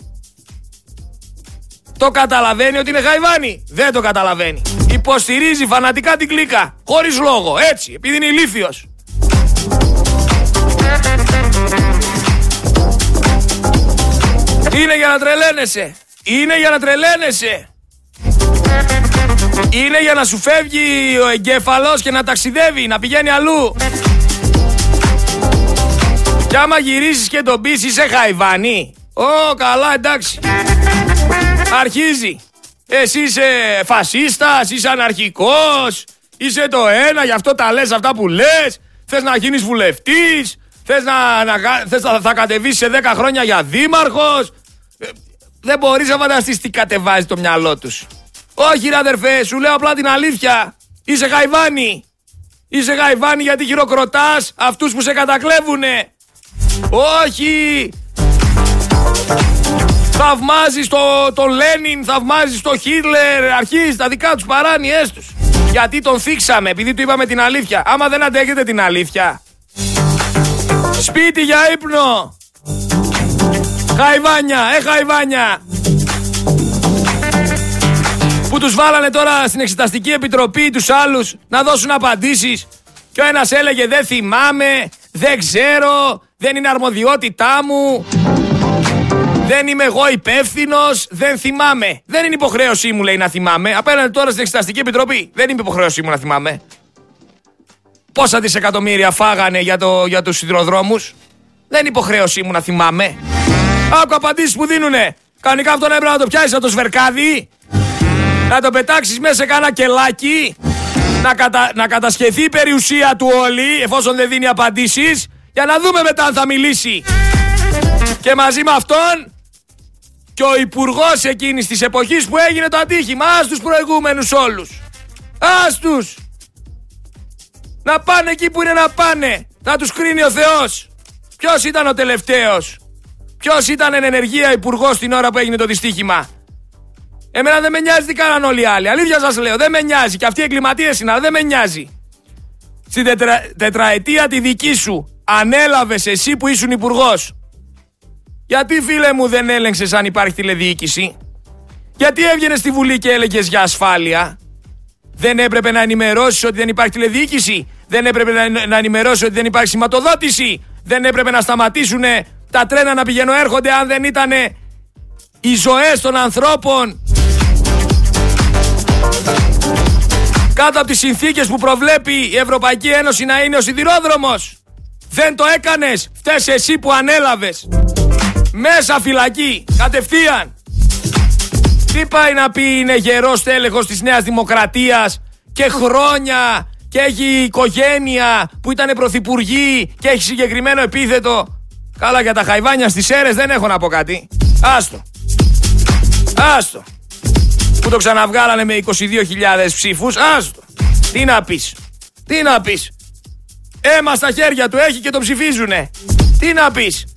Το καταλαβαίνει ότι είναι Χαϊβάνι; Δεν το καταλαβαίνει. Υποστηρίζει φανατικά την κλίκα. Χωρίς λόγο. Έτσι. Επειδή είναι ηλίθιος. Είναι για να τρελαίνεσαι. Είναι για να τρελαίνεσαι. Είναι για να σου φεύγει ο εγκέφαλος και να ταξιδεύει, να πηγαίνει αλλού. Κι άμα γυρίσεις και τον πεις είσαι χαϊβάνι. Ω, καλά, εντάξει. Αρχίζει. Εσύ είσαι φασίστας, είσαι αναρχικός, είσαι το ένα, γι' αυτό τα λες αυτά που λες. Θες να γίνεις βουλευτής, θες να, να, θες να θα κατεβείς σε 10 χρόνια για δήμαρχος; Ε, δεν μπορείς να φανταστείς τι κατεβάζει το μυαλό τους. Όχι ρε αδερφέ, σου λέω απλά την αλήθεια. Είσαι γαϊβάνι. Είσαι γαϊβάνι γιατί χειροκροτάς αυτούς που σε κατακλέβουνε. Όχι. Θαυμάζεις το, τον Λένιν, θαυμάζεις τον Χίτλερ, αρχίζεις τα δικά τους παράνοιές τους. Γιατί τον θίξαμε, επειδή του είπαμε την αλήθεια. Άμα δεν αντέχετε την αλήθεια. Σπίτι για ύπνο. Χαϊβάνια, ε χαϊβάνια που τους βάλανε τώρα στην Εξεταστική Επιτροπή τους άλλους να δώσουν απαντήσεις και ο ένας έλεγε δεν θυμάμαι, δεν ξέρω, δεν είναι αρμοδιότητά μου, δεν είμαι εγώ υπεύθυνος, δεν θυμάμαι. Δεν είναι υποχρέωσή μου λέει να θυμάμαι. Απέναντι τώρα στην Εξεταστική Επιτροπή δεν είναι υποχρέωσή μου να θυμάμαι. Πόσα δισεκατομμύρια φάγανε για, το, για τους σιδηροδρόμους; Δεν είναι υποχρέωσή μου να θυμάμαι. Άκου απαντήσεις που δίνουνε. Κανονικά αυτόν έπρεπε να το πιάσεις από το σβερκάδι να το πετάξεις μέσα σε κάνα κελάκι, να, κατα... να κατασχεθεί η περιουσία του όλη, εφόσον δεν δίνει απαντήσεις, για να δούμε μετά αν θα μιλήσει. Και μαζί με αυτόν και ο υπουργός εκείνης της εποχής που έγινε το ατύχημα, ας τους προηγούμενους όλους. Ας τους. Να πάνε εκεί που είναι να πάνε. Να τους κρίνει ο Θεός. Ποιος ήταν ο τελευταίος; Ποιος ήταν εν ενεργεία υπουργός την ώρα που έγινε το δυστύχημα; Εμένα δεν με νοιάζει τι κάναν όλοι οι άλλοι. Αλήθεια σας λέω, δεν με νοιάζει. Και αυτοί οι εγκληματίες είναι, αλλά δεν με νοιάζει. Στην τετρα... τετραετία τη δική σου ανέλαβες εσύ που ήσουν υπουργός. Γιατί φίλε μου δεν έλεγξες αν υπάρχει τηλεδιοίκηση; Γιατί έβγαινες στη Βουλή και έλεγες για ασφάλεια; Δεν έπρεπε να ενημερώσει ότι δεν υπάρχει τηλεδιοίκηση. Δεν έπρεπε να, να ενημερώσει ότι δεν υπάρχει σηματοδότηση. Δεν έπρεπε να σταματήσουν τα τρένα να πηγαίνουν έρχονται αν δεν ήταν οι ζωές των ανθρώπων κάτω από τις συνθήκες που προβλέπει η Ευρωπαϊκή Ένωση να είναι ο σιδηρόδρομος. Δεν το έκανες, φταίς εσύ που ανέλαβες. Μέσα φυλακή, κατευθείαν. Τι πάει να πει είναι γερός τέλεχος της Νέας Δημοκρατίας και χρόνια και έχει οικογένεια που ήταν πρωθυπουργοί και έχει συγκεκριμένο επίθετο. Καλά για τα χαϊβάνια στις αίρες δεν έχω να πω κάτι. Άστο. Άστο που το ξαναβγάλανε με 22.000 ψήφους. Άστο. Τι να πεις. Τι να πεις. Έμα στα χέρια του έχει και το ψηφίζουνε. Τι να πεις.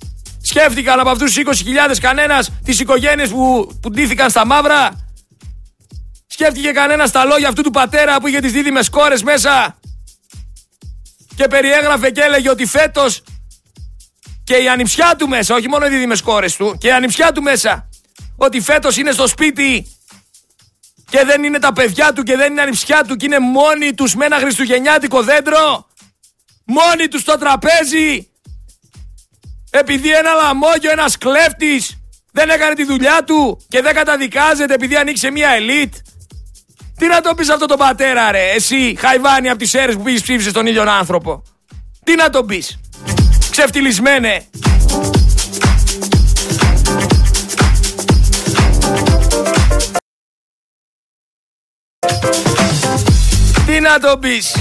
Σκέφτηκαν από αυτούς τους 20.000 κανένας τις οικογένειες που, που ντύθηκαν στα μαύρα; Σκέφτηκε κανένας τα λόγια αυτού του πατέρα που είχε τις δίδυμες κόρες μέσα; Και περιέγραφε και έλεγε ότι φέτος και η ανιψιά του μέσα, όχι μόνο οι δίδυμες κόρες του, και η ανιψιά του μέσα, ότι φέτος είναι στο σπίτι και δεν είναι τα παιδιά του και δεν είναι ανιψιά του και είναι μόνοι τους με ένα χριστουγεννιάτικο δέντρο. Μόνοι τους στο τραπέζι. Επειδή ένα λαμόγιο, ένας κλέφτης δεν έκανε τη δουλειά του και δεν καταδικάζεται επειδή ανοίξε μια ελίτ. Τι να το πεις αυτό τον πατέρα ρε, εσύ χαϊβάνι από τις αίρες που πήγες ψήφισες τον ίδιο άνθρωπο; Τι να το πεις; Ξεφτυλισμένε. Τι να το πεις;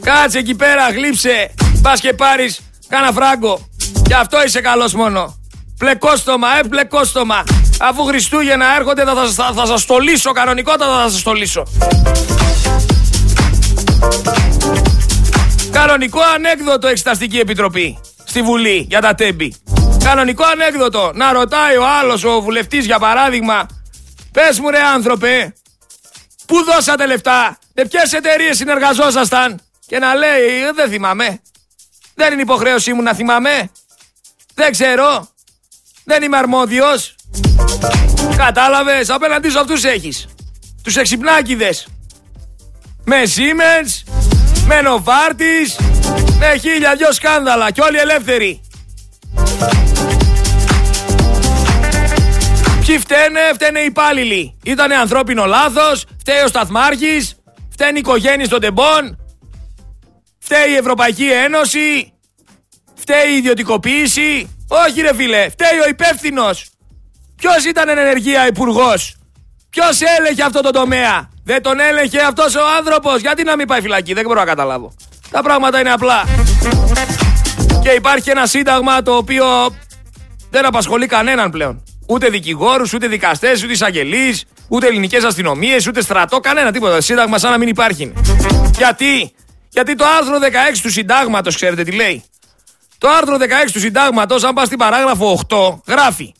Κάτσε εκεί πέρα, γλύψε. Πας και πάρεις κάνα φράγκο. Γι' αυτό είσαι καλός μόνο. Πλεκόστομα, ε, πλεκόστομα. Αφού Χριστούγεννα έρχονται θα, θα, θα σας στολίσω, κανονικότατα θα σας στολίσω. Κανονικό ανέκδοτο Εξεταστική Επιτροπή στη Βουλή για τα τέμπη. Κανονικό ανέκδοτο. Να ρωτάει ο άλλος ο βουλευτής για παράδειγμα Πες μου ρε άνθρωπε Πού δώσατε λεφτά, με ποιες εταιρείες συνεργαζόσασταν. Και να λέει, «Ε, δεν θυμάμαι. Δεν είναι υποχρέωσή μου να θυμάμαι. Δεν ξέρω. Δεν είμαι αρμόδιος. Κατάλαβες, απέναντί σου αυτούς έχεις. Τους εξυπνάκιδες. Με Siemens, με Novartis, με χίλια δυο σκάνδαλα και όλοι ελεύθεροι. Ποιοι φταίνε, φταίνε οι υπάλληλοι. Ήτανε ανθρώπινο λάθος, φταίει ο Σταθμάρχης, φταίνει οι οικογένειες των τεμπών, φταίει η Ευρωπαϊκή Ένωση, φταίει η ιδιωτικοποίηση. Όχι ρε φίλε, φταίει ο υπεύθυνος. Ποιος ήταν εν ενεργεία υπουργός, Ποιος έλεγε αυτό το τομέα, Δεν τον έλεγε αυτός ο άνθρωπος. Γιατί να μην πάει φυλακή, δεν μπορώ να καταλάβω. Τα πράγματα είναι απλά. Και υπάρχει ένα σύνταγμα το οποίο δεν απασχολεί κανέναν πλέον. Ούτε δικηγόρους, ούτε δικαστές, ούτε εισαγγελείς, ούτε ελληνικές αστυνομίες, ούτε στρατό, κανένα τίποτα. Σύνταγμα σαν να μην υπάρχει. Γιατί, γιατί το άρθρο 16 του συντάγματος, ξέρετε τι λέει; Το άρθρο 16 του συντάγματος, αν πας στην παράγραφο 8, γράφει.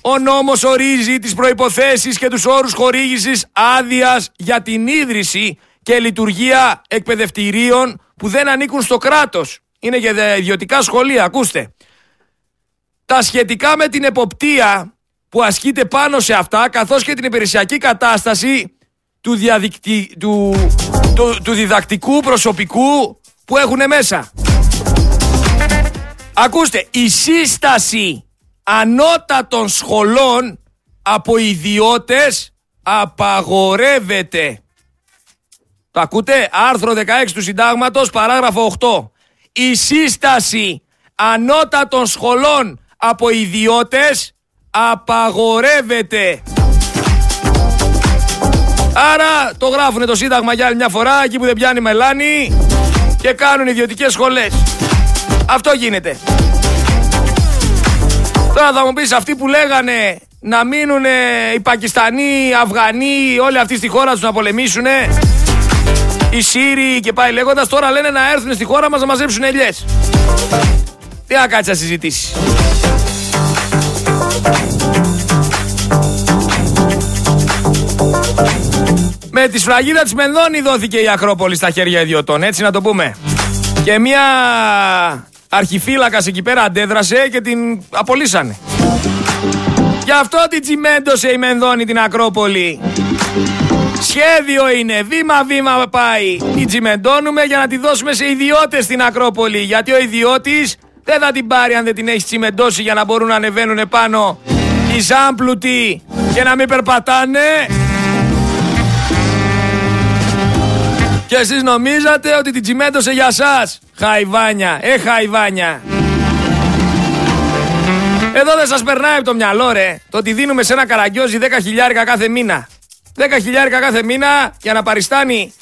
Ο νόμος ορίζει τις προϋποθέσεις και τους όρους χορήγησης άδειας για την ίδρυση και λειτουργία εκπαιδευτηρίων που δεν ανήκουν στο κράτος. Είναι για ιδιωτικά σχολεία, ακούστε. Τα σχετικά με την εποπτεία που ασκείται πάνω σε αυτά, καθώς και την υπηρεσιακή κατάσταση του, του... του... του διδακτικού προσωπικού που έχουν μέσα. Ακούστε, η σύσταση ανώτατων σχολών από ιδιώτες απαγορεύεται. Το ακούτε, άρθρο 16 του συντάγματος, παράγραφο 8. Η σύσταση ανώτατων σχολών από ιδιώτες απαγορεύεται. Άρα το γράφουνε το σύνταγμα για άλλη μια φορά, εκεί που δεν πιάνει μελάνη και κάνουν ιδιωτικές σχολές. Αυτό γίνεται. Τώρα θα μου πεις αυτοί που λέγανε να μείνουν οι Πακιστανοί, οι Αφγανοί, όλοι αυτοί στη χώρα τους να πολεμήσουν. Οι Σύριοι και πάει λέγοντας, τώρα λένε να έρθουν στη χώρα μας να μαζέψουν ελιές. Τι να κάτσει να συζητήσεις. Με τη σφραγίδα της Μενδώνη δόθηκε η Ακρόπολη στα χέρια ιδιωτών, έτσι να το πούμε. Και μια αρχιφύλακας εκεί πέρα αντέδρασε και την απολύσανε. Γι' αυτό την τσιμέντωσε η Μενδώνη την Ακρόπολη. Σχέδιο είναι, βήμα-βήμα πάει. Την τσιμεντώνουμε για να τη δώσουμε σε ιδιώτες στην Ακρόπολη. Γιατί ο ιδιώτης δεν θα την πάρει αν δεν την έχει τσιμεντώσει για να μπορούν να ανεβαίνουν πάνω οι ζάμπλουτοι και να μην περπατάνε. Και εσείς νομίζατε ότι την τσιμέντωσε για σας. Χαϊβάνια, ε χαϊβάνια. Εδώ δεν σας περνάει από το μυαλό ρε. Το ότι δίνουμε σε ένα καραγκιόζι 10 χιλιάρικα κάθε μήνα. 10 χιλιάρικα κάθε μήνα για να παριστάνει.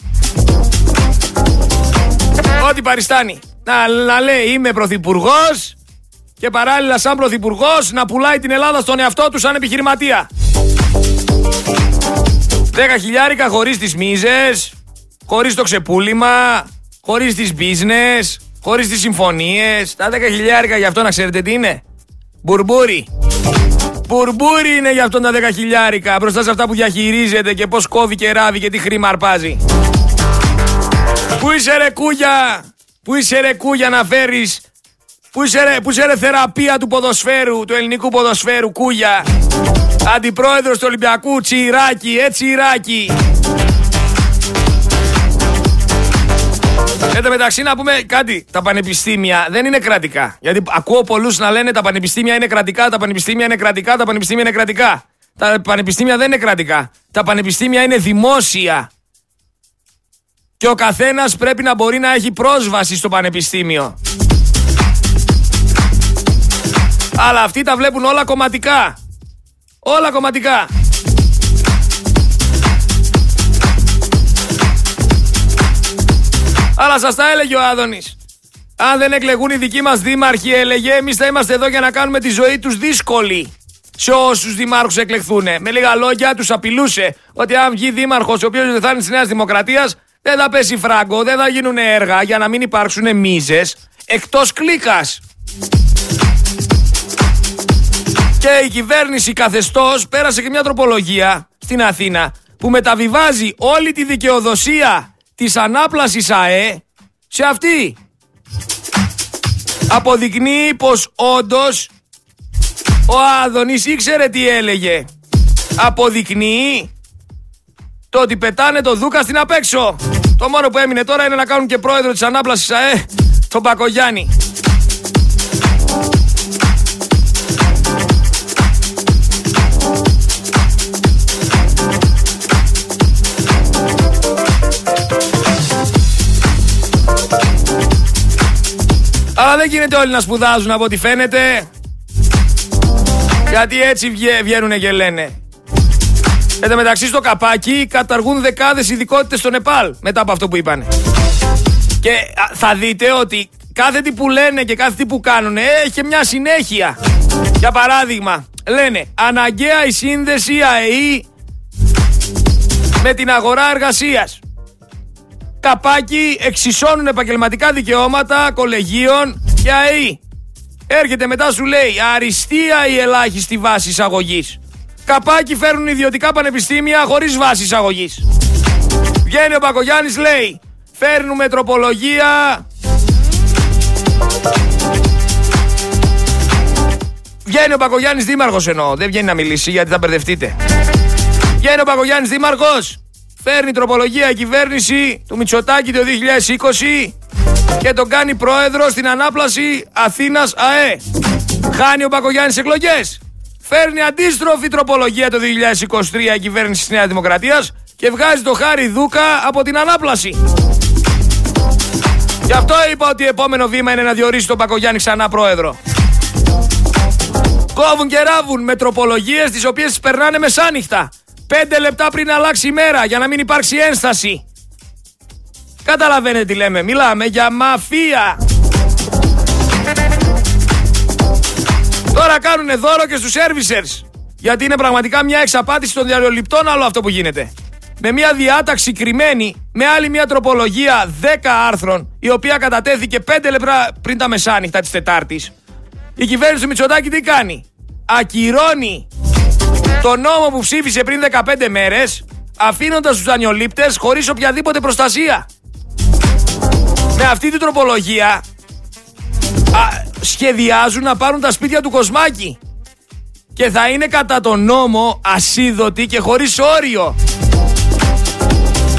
Ό,τι παριστάνει. Να, να λέει είμαι πρωθυπουργός και παράλληλα σαν πρωθυπουργός να πουλάει την Ελλάδα στον εαυτό του σαν επιχειρηματία. 10 χιλιάρικα χωρίς τις μίζες, χωρίς το ξεπούλημα, χωρίς τις business, χωρίς τις συμφωνίες. Τα 10 χιλιάρικα για αυτό να ξέρετε τι είναι. Μπουρμπούρι. Μπουρμπούρι είναι για αυτόν τα 10 χιλιάρικα μπροστά σε αυτά που διαχειρίζεται και πώς κόβει και ράβει και τι χρήμα αρπάζει. Πού είσαι ρε κούγια, πού είσαι ρε κούγια να φέρεις, πού είσαι ρε, πού είσαι ρε θεραπεία του ποδοσφαίρου, του ελληνικού ποδοσφαίρου κούγια; Αντιπρόεδρος του Ολυμπιακού, τσιράκι, έτσι Ιράκι. Εν τω μεταξύ να πούμε κάτι. Τα πανεπιστήμια δεν είναι κρατικά. Γιατί ακούω πολλούς να λένε τα πανεπιστήμια είναι κρατικά, τα πανεπιστήμια είναι κρατικά, τα πανεπιστήμια είναι κρατικά. Τα πανεπιστήμια δεν είναι κρατικά. Τα πανεπιστήμια είναι δημόσια. Και ο καθένας πρέπει να μπορεί να έχει πρόσβαση στο πανεπιστήμιο. Αλλά αυτοί τα βλέπουν όλα κομματικά. Όλα κομματικά. Αλλά σας τα έλεγε ο Άδωνης. Αν δεν εκλεγούν οι δικοί μας δήμαρχοι, έλεγε, εμείς θα είμαστε εδώ για να κάνουμε τη ζωή τους δύσκολη. Σε όσους δημάρχους εκλεχθούν. Με λίγα λόγια, τους απειλούσε ότι αν βγει δήμαρχος, ο οποίος δεν θα είναι της Νέας Δημοκρατίας, δεν θα πέσει φράγκο, δεν θα γίνουν έργα για να μην υπάρξουν μίζες εκτός κλίκας. Και η κυβέρνηση καθεστώς πέρασε και μια τροπολογία στην Αθήνα που μεταβιβάζει όλη τη δικαιοδοσία της ανάπλασης ΑΕ σε αυτή. Αποδεικνύει πως όντως ο Άδωνης ήξερε τι έλεγε. αποδεικνύει το ότι πετάνε το Δούκα στην απέξω. Το μόνο που έμεινε τώρα είναι να κάνουν και πρόεδρο της ανάπλασης ΑΕ, τον Πακογιάννη. Αλλά δεν γίνεται όλοι να σπουδάζουν από ό,τι φαίνεται. Γιατί έτσι βγαίνουν και λένε. Εν τω μεταξύ στο καπάκι καταργούν δεκάδες ειδικότητες στο Νεπάλ μετά από αυτό που είπανε. Και θα δείτε ότι κάθε τι που λένε και κάθε τι που κάνουν έχει μια συνέχεια. Για παράδειγμα, λένε αναγκαία η σύνδεση ΑΕΗ με την αγορά εργασίας. Καπάκι εξισώνουν επαγγελματικά δικαιώματα κολεγίων και ΑΕΗ. Έρχεται μετά σου λέει αριστεία η ελάχιστη βάση εισαγωγής. Καπάκι φέρνουν ιδιωτικά πανεπιστήμια χωρίς βάση εισαγωγής. Βγαίνει ο Πακογιάννη λέει φέρνουμε τροπολογία. Βγαίνει ο Πακογιάννη δήμαρχος εννοώ. Δεν βγαίνει να μιλήσει γιατί θα μπερδευτείτε. Βγαίνει ο Πακογιάννη δήμαρχος. Φέρνει τροπολογία η κυβέρνηση του Μητσοτάκη το 2020 και τον κάνει πρόεδρο στην ανάπλαση Αθήνας ΑΕ. Χάνει ο Πακογιάννης εκλογές. Φέρνει αντίστροφη τροπολογία το 2023 η κυβέρνηση της Νέας Δημοκρατίας και βγάζει το Χάρη Δούκα από την ανάπλαση. Γι' αυτό είπα ότι επόμενο βήμα είναι να διορίσει τον Πακογιάννη ξανά πρόεδρο. Κόβουν και ράβουν με τροπολογίες τις οποίες τις περνάνε μεσάνυχτα. Πέντε λεπτά πριν αλλάξει η μέρα για να μην υπάρξει ένσταση. Καταλαβαίνετε τι λέμε. Μιλάμε για μαφία. Τώρα κάνουν δώρο και στους servicers. Γιατί είναι πραγματικά μια εξαπάτηση των διαλυοληπτών άλλο αυτό που γίνεται. Με μια διάταξη κρυμμένη, με άλλη μια τροπολογία 10 άρθρων, η οποία κατατέθηκε 5 λεπτά πριν τα μεσάνυχτα της Τετάρτης. Η κυβέρνηση του Μητσοτάκη τι κάνει; Ακυρώνει το νόμο που ψήφισε πριν 15 μέρες, αφήνοντας τους δανειολήπτες χωρίς οποιαδήποτε προστασία. Με αυτή την τροπολογία α, σχεδιάζουν να πάρουν τα σπίτια του Κοσμάκη και θα είναι κατά τον νόμο ασίδωτοι και χωρίς όριο.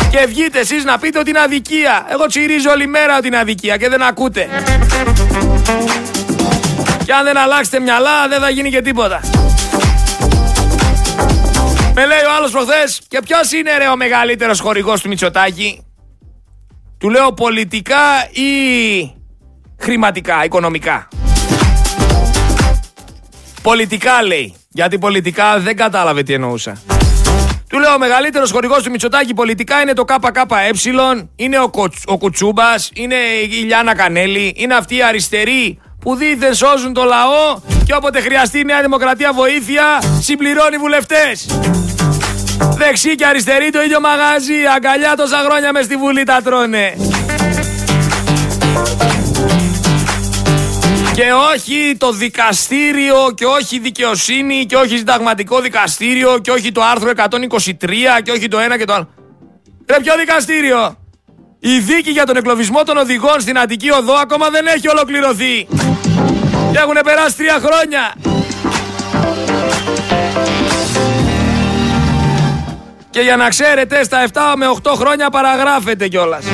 Και βγείτε εσείς να πείτε ότι είναι αδικία. Εγώ τσιρίζω όλη μέρα ότι είναι αδικία και δεν ακούτε. Και αν δεν αλλάξετε μυαλά δεν θα γίνει και τίποτα. Με λέει ο άλλος προχθές και ποιος είναι ρε ο μεγαλύτερος χορηγός του Μητσοτάκη; Του λέω πολιτικά ή χρηματικά, οικονομικά; Πολιτικά λέει. Γιατί πολιτικά δεν κατάλαβε τι εννοούσα. Του λέω ο μεγαλύτερος χορηγός του Μητσοτάκη πολιτικά είναι το ΚΚΕ, είναι ο, Κο, ο Κουτσούμπας, είναι η Λιάνα Κανέλη, είναι αυτοί οι αριστεροί που δίθεν σώζουν το λαό και όποτε χρειαστεί η Νέα Δημοκρατία βοήθεια συμπληρώνει βουλευτές. Δεξί και αριστερή το ίδιο μαγάζι. Αγκαλιά τόσα χρόνια μες στη Βουλή τα τρώνε. Και όχι το δικαστήριο και όχι δικαιοσύνη και όχι συνταγματικό δικαστήριο και όχι το άρθρο 123 και όχι το ένα και το άλλο. Ρε ποιο δικαστήριο; Η δίκη για τον εκλοβισμό των οδηγών στην Αττική Οδό ακόμα δεν έχει ολοκληρωθεί. Και έχουν περάσει τρία χρόνια. Και για να ξέρετε, στα 7 με 8 χρόνια παραγράφεται κιόλας.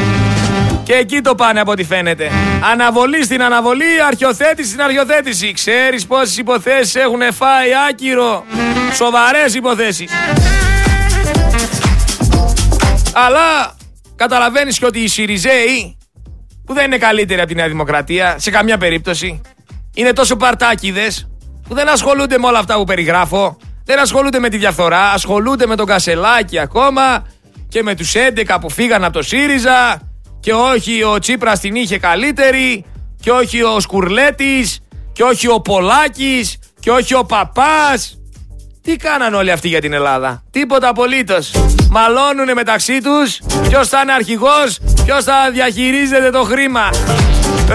Και εκεί το πάνε από ό,τι φαίνεται. Αναβολή στην αναβολή, αρχιοθέτηση στην αρχιοθέτηση. Ξέρεις πόσες υποθέσεις έχουν φάει άκυρο; Σοβαρές υποθέσεις. Αλλά καταλαβαίνεις και ότι οι Σιριζέοι, που δεν είναι καλύτεροι από τη Νέα Δημοκρατία, σε καμιά περίπτωση, είναι τόσο παρτάκιδες που δεν ασχολούνται με όλα αυτά που περιγράφω. Δεν ασχολούνται με τη διαφθορά, ασχολούνται με τον Κασελάκη ακόμα και με τους 11 που φύγαν από το ΣΥΡΙΖΑ και όχι ο Τσίπρας την είχε καλύτερη και όχι ο Σκουρλέτης και όχι ο Πολάκης και όχι ο Παπάς. Τι κάναν όλοι αυτοί για την Ελλάδα; Τίποτα απολύτως. Μαλώνουν μεταξύ τους. Ποιος θα είναι αρχηγός, ποιος θα διαχειρίζεται το χρήμα.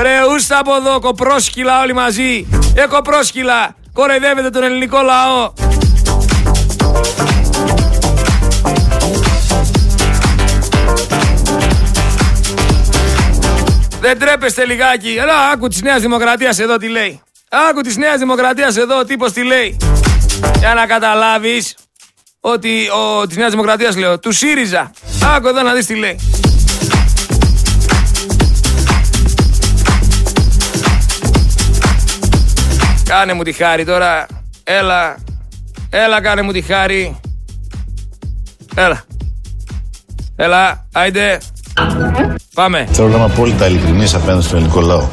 Ρε ούστα από εδώ, κοπρόσκυλα όλοι μαζί. Ε, κοπρόσκυλα. Κοροϊδεύετε τον ελληνικό λαό. Δεν τρέπεστε λιγάκι. Ελά, άκου της Νέας Δημοκρατίας εδώ τι λέει. Άκου της Νέας Δημοκρατίας εδώ ο τύπος τι λέει. Για να καταλάβεις ότι ο, της Νέας Δημοκρατίας λέω, του ΣΥΡΙΖΑ. Άκου εδώ να δεις τι λέει. Κάνε μου τη χάρη τώρα. Έλα. Έλα κάνε μου τη χάρη. Έλα. Έλα, άιντε. Πάμε. Θέλω να είμαι απόλυτα ειλικρινής απέναντι στον ελληνικό λαό.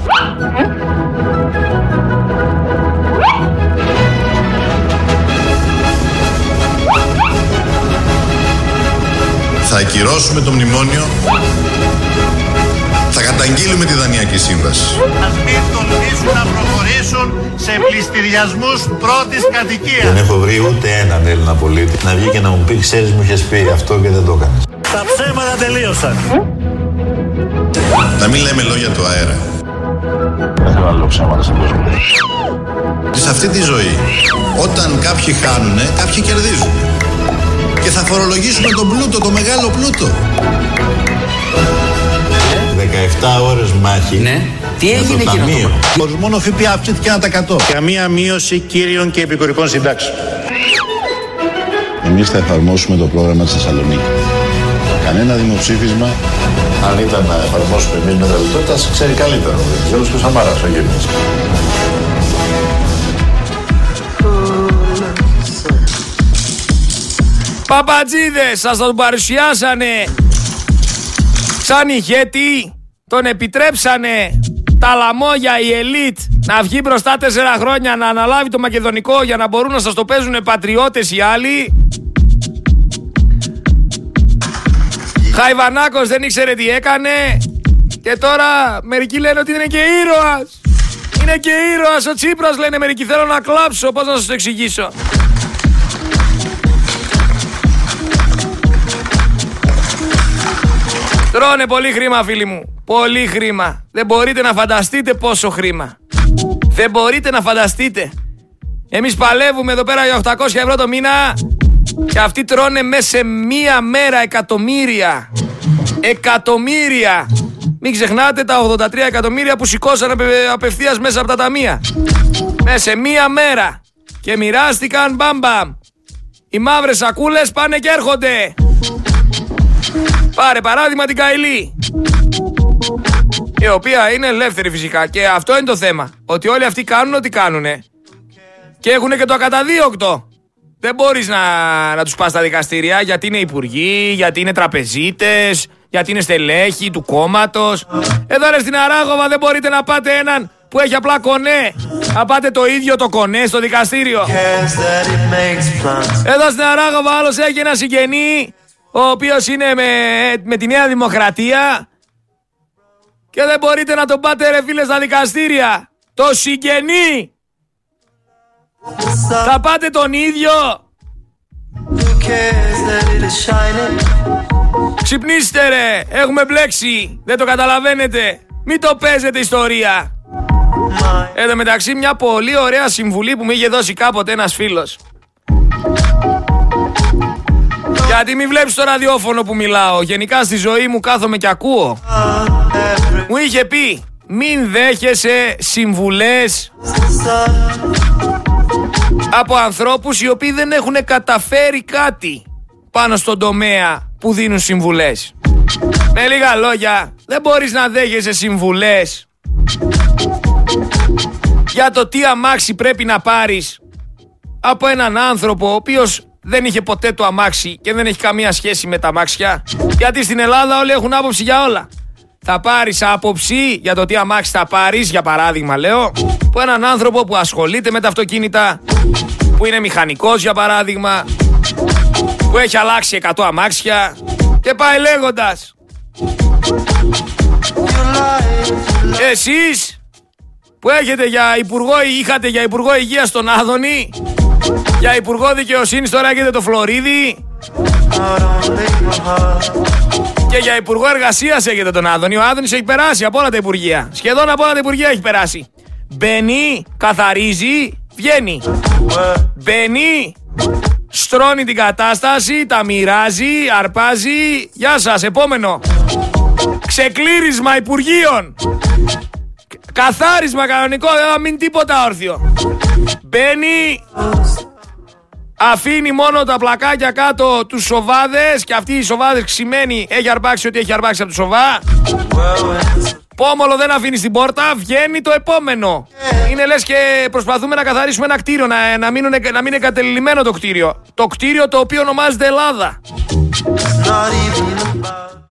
Θα ακυρώσουμε το μνημόνιο. Θα καταγγείλουμε τη Δανειακή Σύμβαση. Ας μην τολμήσουν να προχωρήσουν σε πληστηριασμούς πρώτης κατοικίας. Δεν έχω βρει ούτε έναν Έλληνα πολίτη να βγει και να μου πει: Ξέρεις, μου είχες πει αυτό και δεν το έκανες. Τα ψέματα τελείωσαν. Να μην λέμε λόγια του αέρα. Δεν θέλω να λέω ψέματα στον κόσμο. Και σε αυτή τη ζωή, όταν κάποιοι χάνουν, κάποιοι κερδίζουν. Και θα φορολογήσουμε τον πλούτο, το μεγάλο πλούτο. 17 ώρες μάχη. Ναι. Τι με το έγινε εκείνο ταμείο. το Μόνο ΦΠΑ αυξήθηκε ένα τακατό. Καμία μείωση κύριων και επικουρικών συντάξεων. Εμείς θα εφαρμόσουμε το πρόγραμμα της Θεσσαλονίκη. Κανένα δημοψήφισμα, αν ήταν να εφαρμόσουμε εμείς με τα λιτότητας, σας ξέρει καλύτερο. Ο Γιώργος και ο Σαμάρας, όχι εμείς. Παπατζίδες σας τον παρουσιάσανε σαν ηγέτη, τον επιτρέψανε τα λαμόγια, η ελίτ να βγει μπροστά τέσσερα χρόνια να αναλάβει το μακεδονικό για να μπορούν να σας το παίζουν πατριώτες οι άλλοι. Χαϊβανάκος δεν ήξερε τι έκανε και τώρα μερικοί λένε ότι είναι και ήρωας. Είναι και ήρωας ο Τσίπρας λένε μερικοί θέλω να κλάψω, πώς να σας το εξηγήσω. Τρώνε πολύ χρήμα, φίλοι μου. Πολύ χρήμα. Δεν μπορείτε να φανταστείτε πόσο χρήμα. Δεν μπορείτε να φανταστείτε. Εμείς παλεύουμε εδώ πέρα για 800 ευρώ το μήνα και αυτοί τρώνε μέσα σε μία μέρα εκατομμύρια. Εκατομμύρια. Μην ξεχνάτε τα 83 εκατομμύρια που σηκώσαν απε- απευθείας μέσα από τα ταμεία. Μέσα σε μία μέρα. Και μοιράστηκαν μπαμπαμ. Οι μαύρες σακούλες πάνε και έρχονται. Πάρε παράδειγμα την Καηλή. Η οποία είναι ελεύθερη φυσικά. Και αυτό είναι το θέμα. Ότι όλοι αυτοί κάνουν ό,τι κάνουνε. Και έχουν και το ακαταδίωκτο. Δεν μπορείς να, να τους πας στα δικαστήρια γιατί είναι υπουργοί, γιατί είναι τραπεζίτες, γιατί είναι στελέχοι του κόμματος. Εδώ ρε στην Αράγοβα δεν μπορείτε να πάτε έναν που έχει απλά κονέ. Να πάτε το ίδιο το κονέ στο δικαστήριο. Εδώ στην Αράγοβα άλλος έχει ένα συγγενή ο οποίος είναι με, με τη Νέα Δημοκρατία και δεν μπορείτε να τον πάτε ρε φίλε στα δικαστήρια. Το συγγενή. Θα πάτε τον ίδιο. Ξυπνήστε ρε. Έχουμε μπλέξει. Δεν το καταλαβαίνετε. Μην το παίζετε ιστορία. Εν τω μεταξύ μια πολύ ωραία συμβουλή που μου είχε δώσει κάποτε ένας φίλος. Γιατί μην βλέπεις το ραδιόφωνο που μιλάω. Γενικά στη ζωή μου κάθομαι και ακούω. Μου είχε πει μην δέχεσαι συμβουλές από ανθρώπους οι οποίοι δεν έχουν καταφέρει κάτι πάνω στον τομέα που δίνουν συμβουλές. Με λίγα λόγια, δεν μπορείς να δέχεσαι συμβουλές για το τι αμάξι πρέπει να πάρεις από έναν άνθρωπο ο οποίος δεν είχε ποτέ το αμάξι και δεν έχει καμία σχέση με τα αμάξια. Γιατί στην Ελλάδα όλοι έχουν άποψη για όλα. Θα πάρεις άποψη για το τι αμάξι θα πάρεις, για παράδειγμα λέω, από έναν άνθρωπο που ασχολείται με τα αυτοκίνητα, που είναι μηχανικός για παράδειγμα, που έχει αλλάξει 100 αμάξια και πάει λέγοντας. Εσείς που έχετε για υπουργό, είχατε για υπουργό υγείας τον Άδωνη, για υπουργό δικαιοσύνης τώρα έχετε το Φλωρίδη. Και για υπουργό εργασίας έχετε τον Άδωνη. Ο Άδωνης έχει περάσει από όλα τα υπουργεία. Σχεδόν από όλα τα υπουργεία έχει περάσει. Μπαίνει, καθαρίζει, βγαίνει. Μπαίνει, στρώνει την κατάσταση, τα μοιράζει, αρπάζει. Γεια σας, επόμενο. Ξεκλήρισμα υπουργείων. Καθάρισμα κανονικό, δεν θα μείνει τίποτα όρθιο. Μπαίνει, Αφήνει μόνο τα πλακάκια κάτω τους σοβάδες και αυτοί οι σοβάδες ξημένοι έχει αρπάξει ό,τι έχει αρπάξει από του σοβά. Πόμολο δεν αφήνει στην πόρτα, βγαίνει το επόμενο. Είναι λες και προσπαθούμε να καθαρίσουμε ένα κτίριο, να, να, μείνουν, να μην είναι εγκατελειμμένο το κτίριο. Το κτίριο το οποίο ονομάζεται Ελλάδα. Not even about